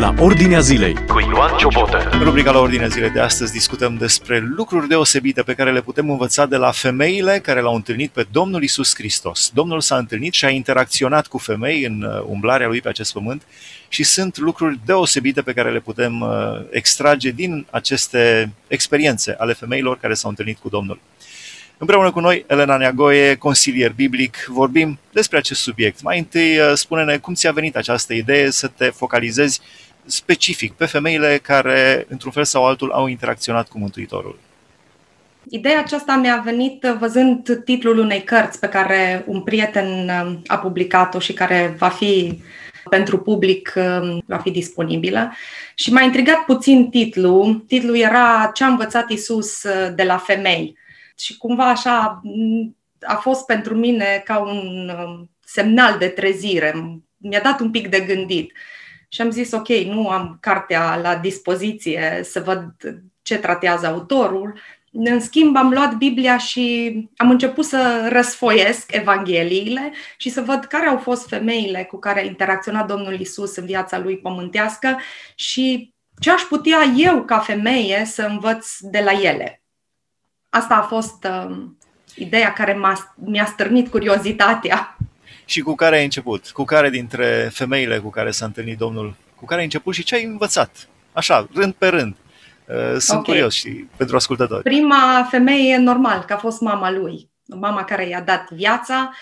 la Ordinea Zilei cu Ioan Ciobotă. În rubrica la Ordinea Zilei de astăzi discutăm despre lucruri deosebite pe care le putem învăța de la femeile care l-au întâlnit pe Domnul Isus Hristos. Domnul s-a întâlnit și a interacționat cu femei în uh, umblarea lui pe acest pământ și sunt lucruri deosebite pe care le putem uh, extrage din aceste experiențe ale femeilor care s-au întâlnit cu Domnul. Împreună cu noi, Elena Neagoie, consilier biblic, vorbim despre acest subiect. Mai întâi, uh, spune-ne cum ți-a venit această idee să te focalizezi specific pe femeile care, într-un fel sau altul, au interacționat cu Mântuitorul. Ideea aceasta mi-a venit văzând titlul unei cărți pe care un prieten uh, a publicat-o și care va fi pentru public, uh, va fi disponibilă. Și m-a intrigat puțin titlul. Titlul era Ce a învățat Isus de la femei și cumva așa a fost pentru mine ca un um, semnal de trezire. Mi-a dat un pic de gândit. Și am zis, ok, nu am cartea la dispoziție să văd ce tratează autorul. În schimb, am luat Biblia și am început să răsfoiesc Evangheliile și să văd care au fost femeile cu care a interacționat Domnul Isus în viața lui pământească și ce aș putea eu, ca femeie, să învăț de la ele. Asta a fost uh, ideea care m-a, mi-a stârnit curiozitatea. Și cu care ai început? Cu care dintre femeile cu care s-a întâlnit Domnul, cu care ai început și ce ai învățat? Așa, rând pe rând. Uh, sunt okay. curios și pentru ascultători. Prima femeie, normal, că a fost mama lui. Mama care i-a dat viața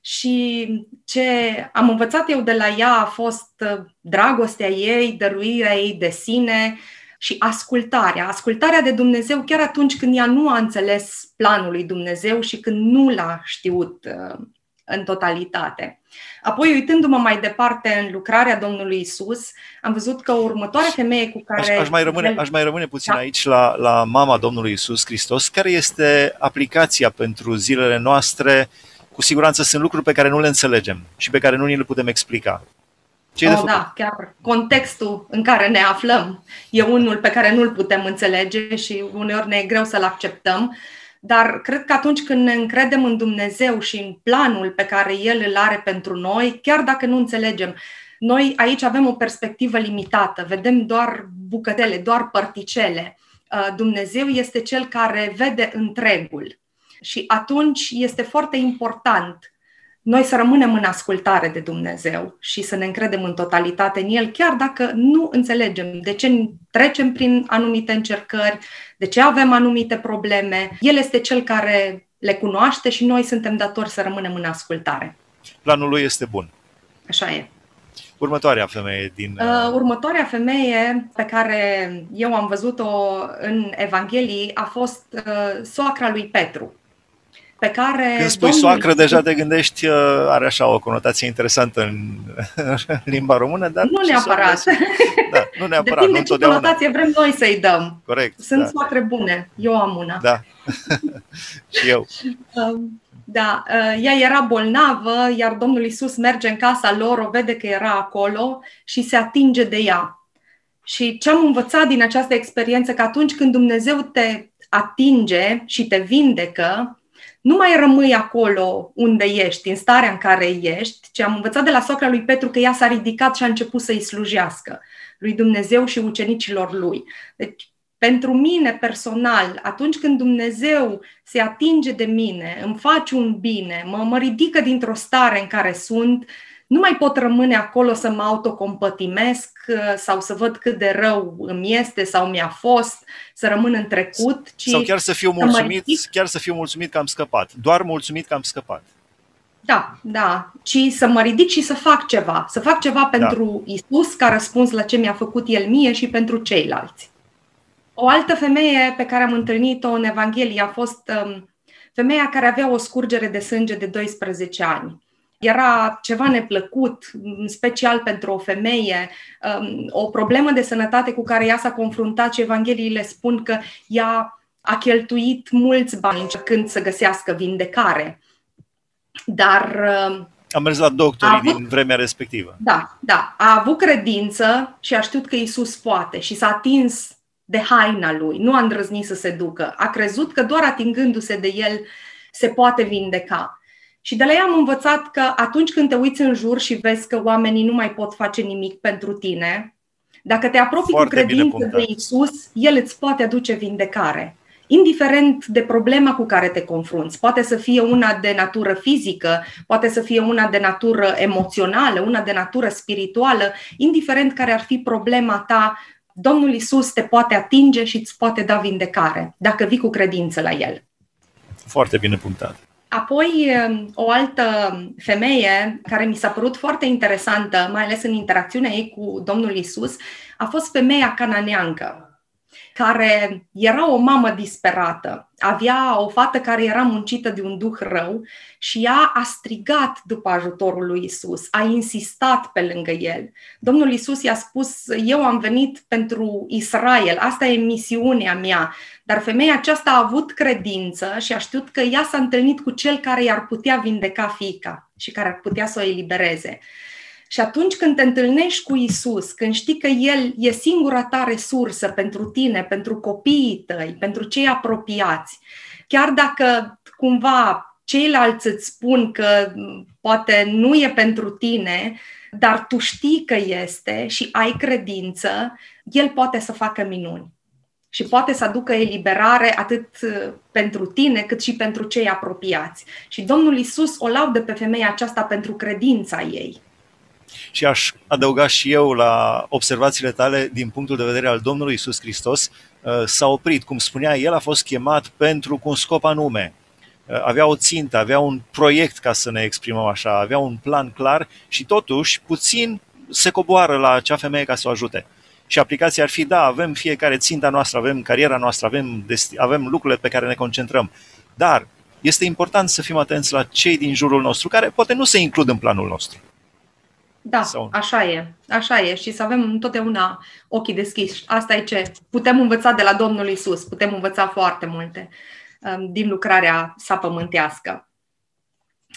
și ce am învățat eu de la ea a fost uh, dragostea ei, dăruirea ei de sine, și ascultarea. Ascultarea de Dumnezeu chiar atunci când ea nu a înțeles planul lui Dumnezeu și când nu l-a știut uh, în totalitate. Apoi, uitându-mă mai departe în lucrarea Domnului Isus, am văzut că următoarea femeie cu care... Aș, aș, mai, rămâne, aș mai rămâne puțin da. aici la, la mama Domnului Isus Hristos. Care este aplicația pentru zilele noastre? Cu siguranță sunt lucruri pe care nu le înțelegem și pe care nu ni le putem explica. Ce oh, da, chiar contextul în care ne aflăm e unul pe care nu-l putem înțelege și uneori ne e greu să-l acceptăm, dar cred că atunci când ne încredem în Dumnezeu și în planul pe care El îl are pentru noi, chiar dacă nu înțelegem, noi aici avem o perspectivă limitată, vedem doar bucătele, doar părticele. Uh, Dumnezeu este Cel care vede întregul. Și atunci este foarte important noi să rămânem în ascultare de Dumnezeu și să ne încredem în totalitate în El, chiar dacă nu înțelegem de ce trecem prin anumite încercări, de ce avem anumite probleme. El este Cel care le cunoaște și noi suntem datori să rămânem în ascultare. Planul lui este bun. Așa e. Următoarea femeie din. Uh, următoarea femeie pe care eu am văzut-o în Evanghelii a fost uh, soacra lui Petru pe care... Când spui domnul... soacră, deja te gândești, uh, are așa o conotație interesantă în limba română, dar... Nu neapărat. Da, nu neapărat, Depinde nu ce conotație vrem noi să-i dăm. Corect. Sunt da. soacre bune, eu am una. Da, și eu. Um, da, uh, ea era bolnavă, iar Domnul Isus merge în casa lor, o vede că era acolo și se atinge de ea. Și ce am învățat din această experiență, că atunci când Dumnezeu te atinge și te vindecă, nu mai rămâi acolo unde ești, în starea în care ești, ci am învățat de la socra lui Petru că ea s-a ridicat și a început să-i slujească lui Dumnezeu și ucenicilor lui. Deci, pentru mine personal, atunci când Dumnezeu se atinge de mine, îmi face un bine, mă, mă ridică dintr-o stare în care sunt, nu mai pot rămâne acolo să mă autocompătimesc uh, sau să văd cât de rău îmi este sau mi-a fost, să rămân în trecut, ci sau chiar să fiu mulțumit, să chiar să fiu mulțumit că am scăpat, doar mulțumit că am scăpat. Da, da, ci să mă ridic și să fac ceva, să fac ceva da. pentru da. Isus ca răspuns la ce mi-a făcut El mie și pentru ceilalți. O altă femeie pe care am întâlnit-o în Evanghelie a fost um, femeia care avea o scurgere de sânge de 12 ani era ceva neplăcut, în special pentru o femeie, um, o problemă de sănătate cu care ea s-a confruntat și Evangheliile spun că ea a cheltuit mulți bani încercând să găsească vindecare. Dar um, a mers la doctorii avut, din vremea respectivă. Da, da. A avut credință și a știut că Isus poate și s-a atins de haina lui. Nu a îndrăznit să se ducă. A crezut că doar atingându-se de el se poate vindeca. Și de la ea am învățat că atunci când te uiți în jur și vezi că oamenii nu mai pot face nimic pentru tine, Dacă te apropii Foarte cu credință de Isus, El îți poate aduce vindecare indiferent de problema cu care te confrunți. Poate să fie una de natură fizică, poate să fie una de natură emoțională, una de natură spirituală, indiferent care ar fi problema ta, Domnul Isus te poate atinge și îți poate da vindecare, dacă vii cu credință la El. Foarte bine punctat. Apoi, o altă femeie care mi s-a părut foarte interesantă, mai ales în interacțiunea ei cu Domnul Isus, a fost femeia cananeancă care era o mamă disperată, avea o fată care era muncită de un duh rău și ea a strigat după ajutorul lui Isus, a insistat pe lângă el. Domnul Isus i-a spus, eu am venit pentru Israel, asta e misiunea mea, dar femeia aceasta a avut credință și a știut că ea s-a întâlnit cu cel care i-ar putea vindeca fiica și care ar putea să o elibereze. Și atunci când te întâlnești cu Isus, când știi că El e singura ta resursă pentru tine, pentru copiii tăi, pentru cei apropiați, chiar dacă cumva ceilalți îți spun că poate nu e pentru tine, dar tu știi că este și ai credință, El poate să facă minuni. Și poate să aducă eliberare atât pentru tine cât și pentru cei apropiați. Și Domnul Isus o laudă pe femeia aceasta pentru credința ei. Și aș adăuga și eu la observațiile tale din punctul de vedere al Domnului Isus Hristos, uh, s-a oprit, cum spunea, el a fost chemat pentru cu un scop anume. Uh, avea o țintă, avea un proiect, ca să ne exprimăm așa, avea un plan clar și totuși puțin se coboară la acea femeie ca să o ajute. Și aplicația ar fi, da, avem fiecare ținta noastră, avem cariera noastră, avem, desti- avem lucrurile pe care ne concentrăm. Dar este important să fim atenți la cei din jurul nostru, care poate nu se includ în planul nostru. Da, sau... așa e, așa e și să avem întotdeauna ochii deschiși. Asta e ce putem învăța de la Domnul Isus, putem învăța foarte multe um, din lucrarea sa pământească.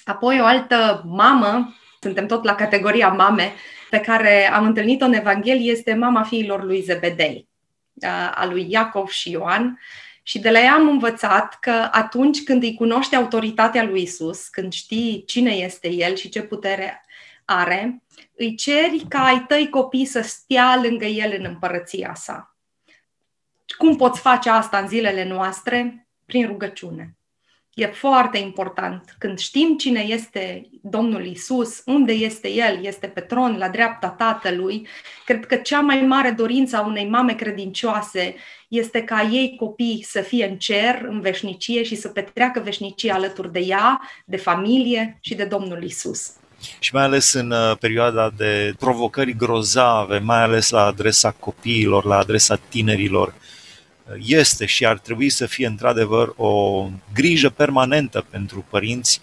Apoi o altă mamă, suntem tot la categoria mame, pe care am întâlnit-o în Evanghelie, este mama fiilor lui Zebedei, uh, a lui Iacov și Ioan. Și de la ea am învățat că atunci când îi cunoște autoritatea lui Isus, când știi cine este El și ce putere are, îi ceri ca ai tăi copii să stea lângă el în împărăția sa. Cum poți face asta în zilele noastre? Prin rugăciune. E foarte important. Când știm cine este Domnul Isus, unde este El, este pe tron, la dreapta Tatălui, cred că cea mai mare dorință a unei mame credincioase este ca ei copii să fie în cer, în veșnicie și să petreacă veșnicie alături de ea, de familie și de Domnul Isus și mai ales în uh, perioada de provocări grozave, mai ales la adresa copiilor, la adresa tinerilor, uh, este și ar trebui să fie într-adevăr o grijă permanentă pentru părinți,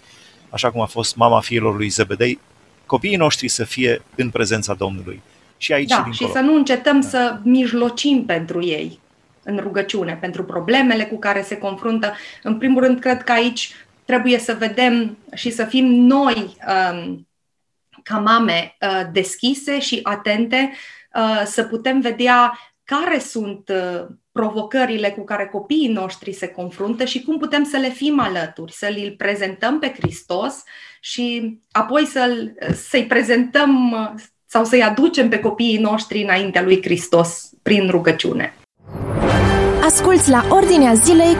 așa cum a fost mama fiilor lui Zebedei, copiii noștri să fie în prezența Domnului. Și aici da, și, și să nu încetăm da. să mijlocim pentru ei în rugăciune, pentru problemele cu care se confruntă. În primul rând, cred că aici trebuie să vedem și să fim noi um, ca mame uh, deschise și atente uh, să putem vedea care sunt uh, provocările cu care copiii noștri se confruntă și cum putem să le fim alături, să l prezentăm pe Hristos și apoi să să-i prezentăm sau să-i aducem pe copiii noștri înaintea lui Hristos prin rugăciune. Asculți la Ordinea Zilei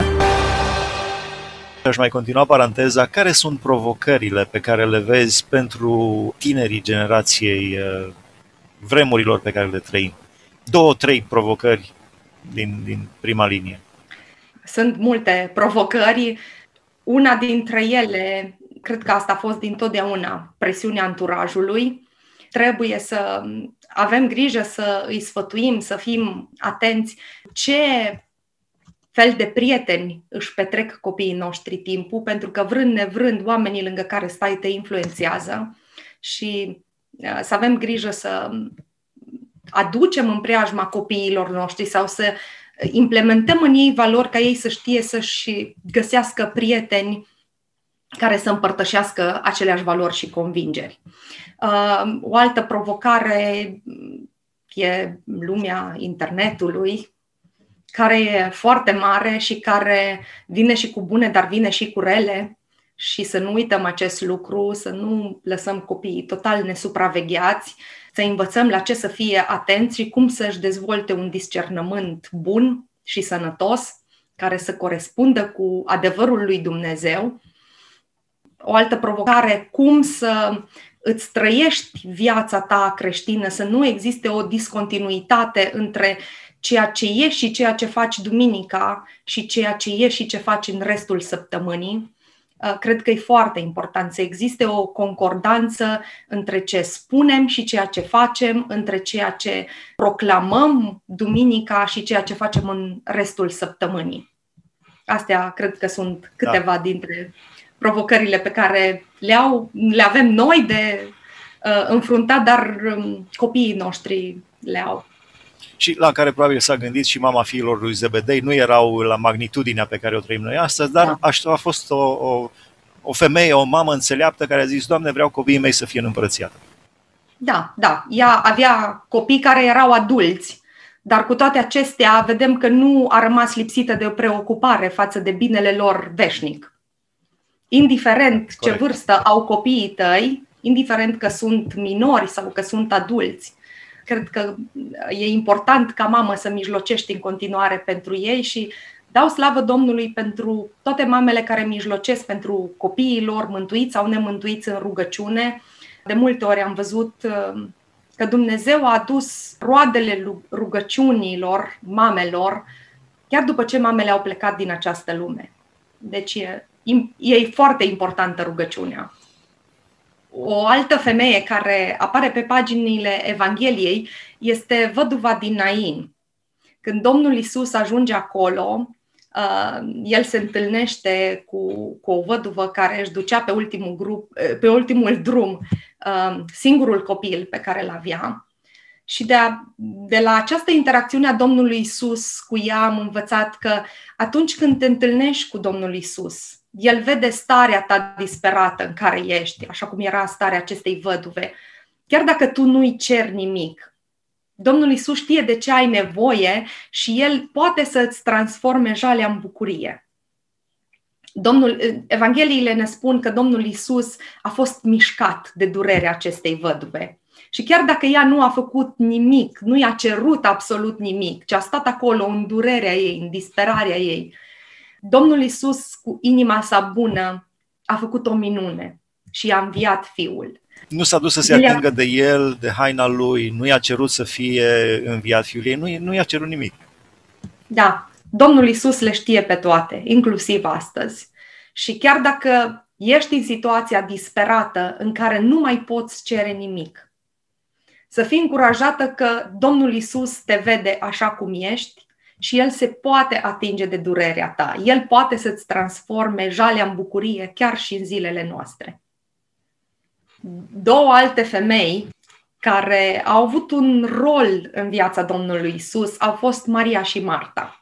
Aș mai continua paranteza, care sunt provocările pe care le vezi pentru tinerii generației uh, vremurilor pe care le trăim? Două, trei provocări din, din prima linie. Sunt multe provocări. Una dintre ele, cred că asta a fost dintotdeauna, presiunea anturajului. Trebuie să avem grijă să îi sfătuim, să fim atenți ce fel de prieteni își petrec copiii noștri timpul, pentru că vrând nevrând, oamenii lângă care stai te influențează și uh, să avem grijă să aducem în preajma copiilor noștri sau să implementăm în ei valori ca ei să știe să-și găsească prieteni care să împărtășească aceleași valori și convingeri. Uh, o altă provocare e lumea internetului, care e foarte mare și care vine și cu bune, dar vine și cu rele. Și să nu uităm acest lucru, să nu lăsăm copiii total nesupravegheați, să învățăm la ce să fie atenți și cum să-și dezvolte un discernământ bun și sănătos, care să corespundă cu adevărul lui Dumnezeu. O altă provocare, cum să îți trăiești viața ta creștină, să nu existe o discontinuitate între ceea ce e și ceea ce faci duminica și ceea ce e și ce faci în restul săptămânii. Uh, cred că e foarte important să existe o concordanță între ce spunem și ceea ce facem, între ceea ce proclamăm duminica și ceea ce facem în restul săptămânii. Astea cred că sunt câteva da. dintre provocările pe care le, au, le avem noi de uh, înfruntat, dar um, copiii noștri le au și la care probabil s-a gândit și mama fiilor lui Zebedei. Nu erau la magnitudinea pe care o trăim noi astăzi, dar da. a fost o, o, o femeie, o mamă înțeleaptă care a zis, Doamne, vreau copiii mei să fie în împărățiată. Da, da. Ea avea copii care erau adulți, dar cu toate acestea vedem că nu a rămas lipsită de o preocupare față de binele lor veșnic. Indiferent Corect. ce vârstă au copiii tăi, indiferent că sunt minori sau că sunt adulți, cred că e important ca mamă să mijlocești în continuare pentru ei și dau slavă Domnului pentru toate mamele care mijlocesc pentru copiii lor, mântuiți sau nemântuiți în rugăciune. De multe ori am văzut uh, că Dumnezeu a adus roadele rugăciunilor mamelor chiar după ce mamele au plecat din această lume. Deci e, e foarte importantă rugăciunea o altă femeie care apare pe paginile Evangheliei este văduva din Nain. Când Domnul Isus ajunge acolo, uh, el se întâlnește cu, cu o văduvă care își ducea pe ultimul, grup, uh, pe ultimul drum uh, singurul copil pe care îl avea. Și de, a, de la această interacțiune a Domnului Isus cu ea am învățat că atunci când te întâlnești cu Domnul Isus, el vede starea ta disperată în care ești, așa cum era starea acestei văduve. Chiar dacă tu nu-i cer nimic, Domnul Isus știe de ce ai nevoie și El poate să îți transforme jalea în bucurie. Domnul, Evangheliile ne spun că Domnul Isus a fost mișcat de durerea acestei văduve. Și chiar dacă ea nu a făcut nimic, nu i-a cerut absolut nimic, ci a stat acolo în durerea ei, în disperarea ei, Domnul Isus, cu inima sa bună, a făcut o minune și a înviat fiul. Nu s-a dus să se atingă de el, de haina lui, nu i-a cerut să fie înviat fiul ei, nu, nu i-a cerut nimic. Da, Domnul Isus le știe pe toate, inclusiv astăzi. Și chiar dacă ești în situația disperată în care nu mai poți cere nimic, să fii încurajată că Domnul Isus te vede așa cum ești și El se poate atinge de durerea ta. El poate să-ți transforme jalea în bucurie chiar și în zilele noastre. Două alte femei care au avut un rol în viața Domnului Isus au fost Maria și Marta.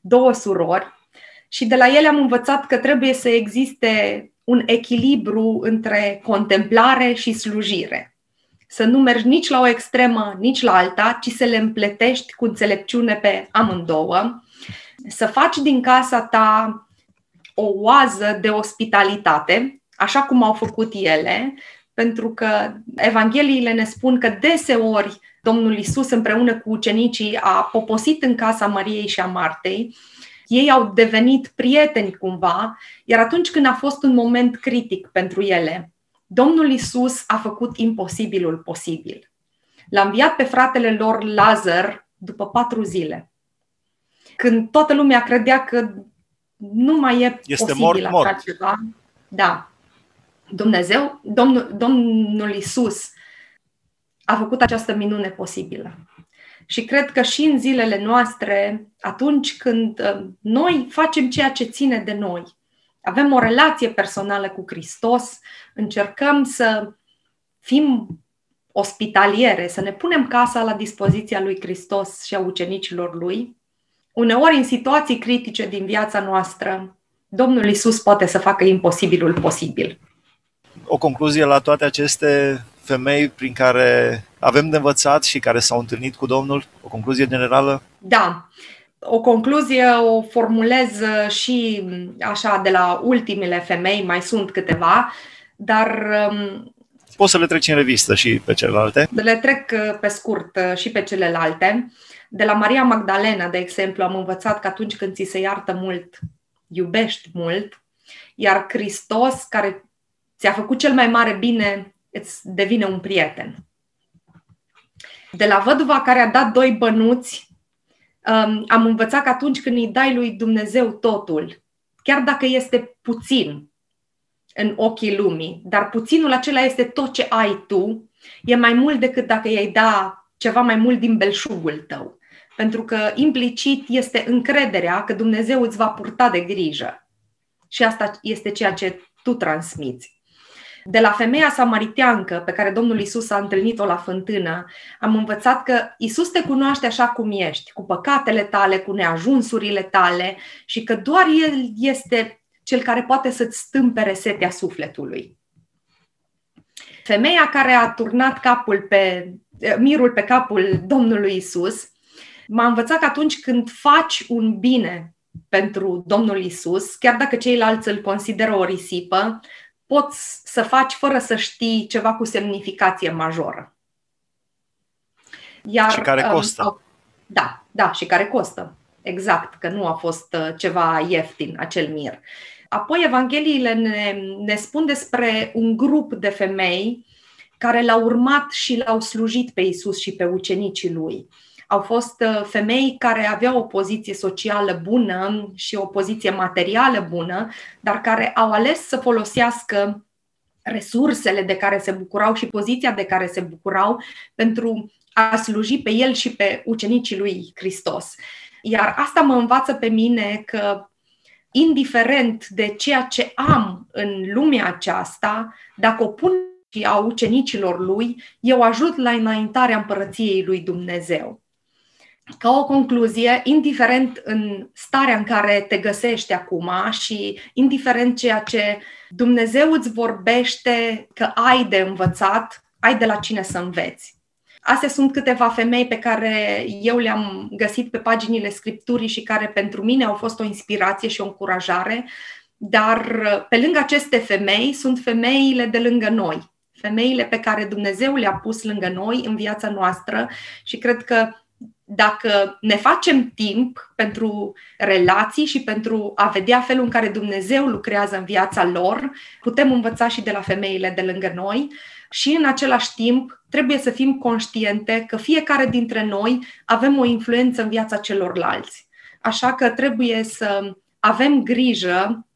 Două surori și de la ele am învățat că trebuie să existe un echilibru între contemplare și slujire să nu mergi nici la o extremă, nici la alta, ci să le împletești cu înțelepciune pe amândouă, să faci din casa ta o oază de ospitalitate, așa cum au făcut ele, pentru că Evangheliile ne spun că deseori Domnul Isus împreună cu ucenicii a poposit în casa Mariei și a Martei, ei au devenit prieteni cumva, iar atunci când a fost un moment critic pentru ele, Domnul Isus a făcut imposibilul posibil. L-a înviat pe fratele lor Lazar după patru zile. Când toată lumea credea că nu mai e este posibil mort, așa mort. ceva. Da. Dumnezeu, Domnul, Domnul Isus a făcut această minune posibilă. Și cred că și în zilele noastre, atunci când uh, noi facem ceea ce ține de noi, avem o relație personală cu Hristos, încercăm să fim ospitaliere, să ne punem casa la dispoziția lui Hristos și a ucenicilor lui. Uneori, în situații critice din viața noastră, Domnul Isus poate să facă imposibilul posibil. O concluzie la toate aceste femei prin care avem de învățat și care s-au întâlnit cu Domnul? O concluzie generală? Da o concluzie o formulez și așa de la ultimele femei, mai sunt câteva, dar um, poți să le treci în revistă și pe celelalte. Le trec uh, pe scurt uh, și pe celelalte. De la Maria Magdalena, de exemplu, am învățat că atunci când ți se iartă mult, iubești mult, iar Hristos, care ți-a făcut cel mai mare bine, îți devine un prieten. De la văduva care a dat doi bănuți, um, am învățat că atunci când îi dai lui Dumnezeu totul, chiar dacă este puțin în ochii lumii, dar puținul acela este tot ce ai tu, e mai mult decât dacă i-ai da ceva mai mult din belșugul tău. Pentru că implicit este încrederea că Dumnezeu îți va purta de grijă. Și asta este ceea ce tu transmiți. De la femeia samariteancă pe care Domnul Isus a întâlnit-o la fântână, am învățat că Isus te cunoaște așa cum ești, cu păcatele tale, cu neajunsurile tale și că doar El este cel care poate să-ți stâmpere setea sufletului. Femeia care a turnat capul pe, mirul pe capul Domnului Isus m-a învățat că atunci când faci un bine pentru Domnul Isus, chiar dacă ceilalți îl consideră o risipă, poți să faci fără să știi ceva cu semnificație majoră. Iar, și care um, costă. Uh, da, da, și care costă. Exact, că nu a fost uh, ceva ieftin acel mir. Apoi, Evangheliile ne, ne spun despre un grup de femei care l-au urmat și l-au slujit pe Isus și pe ucenicii lui au fost uh, femei care aveau o poziție socială bună și o poziție materială bună, dar care au ales să folosească resursele de care se bucurau și poziția de care se bucurau pentru a sluji pe el și pe ucenicii lui Hristos. Iar asta mă învață pe mine că indiferent de ceea ce am în lumea aceasta, dacă o pun și a ucenicilor lui, eu ajut la înaintarea împărăției lui Dumnezeu ca o concluzie, indiferent în starea în care te găsești acum și indiferent ceea ce Dumnezeu îți vorbește că ai de învățat, ai de la cine să înveți. Astea sunt câteva femei pe care eu le-am găsit pe paginile Scripturii și care pentru mine au fost o inspirație și o încurajare, dar pe lângă aceste femei sunt femeile de lângă noi, femeile pe care Dumnezeu le-a pus lângă noi în viața noastră și cred că dacă ne facem timp pentru relații și pentru a vedea felul în care Dumnezeu lucrează în viața lor, putem învăța și de la femeile de lângă noi și în același timp trebuie să fim conștiente că fiecare dintre noi avem o influență în viața celorlalți. Așa că trebuie să avem grijă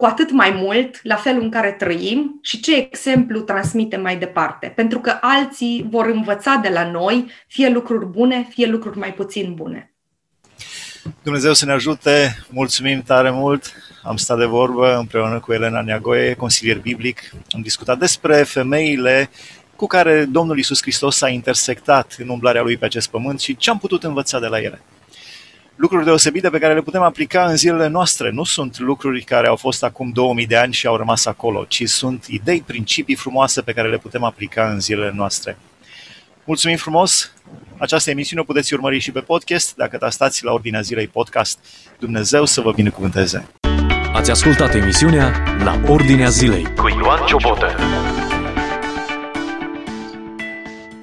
cu atât mai mult la felul în care trăim și ce exemplu transmitem mai departe. Pentru că alții vor învăța de la noi fie lucruri bune, fie lucruri mai puțin bune. Dumnezeu să ne ajute, mulțumim tare mult. Am stat de vorbă împreună cu Elena Neagoie, consilier biblic. Am discutat despre femeile cu care Domnul Isus Hristos a intersectat în umblarea lui pe acest pământ și ce am putut învăța de la ele lucruri deosebite pe care le putem aplica în zilele noastre. Nu sunt lucruri care au fost acum 2000 de ani și au rămas acolo, ci sunt idei, principii frumoase pe care le putem aplica în zilele noastre. Mulțumim frumos! Această emisiune o puteți urmări și pe podcast dacă stați la Ordinea Zilei Podcast. Dumnezeu să vă binecuvânteze! Ați ascultat emisiunea La Ordinea Zilei cu Ioan Ciobotă.